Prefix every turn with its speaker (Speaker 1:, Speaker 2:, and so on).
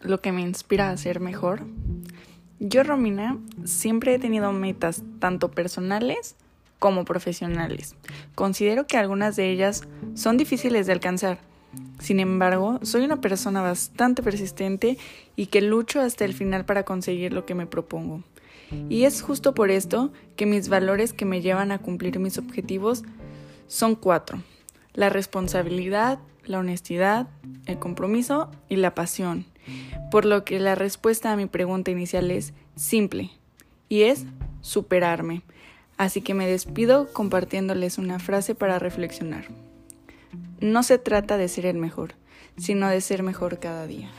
Speaker 1: lo que me inspira a ser mejor? Yo, Romina, siempre he tenido metas tanto personales como profesionales. Considero que algunas de ellas son difíciles de alcanzar. Sin embargo, soy una persona bastante persistente y que lucho hasta el final para conseguir lo que me propongo. Y es justo por esto que mis valores que me llevan a cumplir mis objetivos son cuatro. La responsabilidad, la honestidad, el compromiso y la pasión. Por lo que la respuesta a mi pregunta inicial es simple y es superarme. Así que me despido compartiéndoles una frase para reflexionar. No se trata de ser el mejor, sino de ser mejor cada día.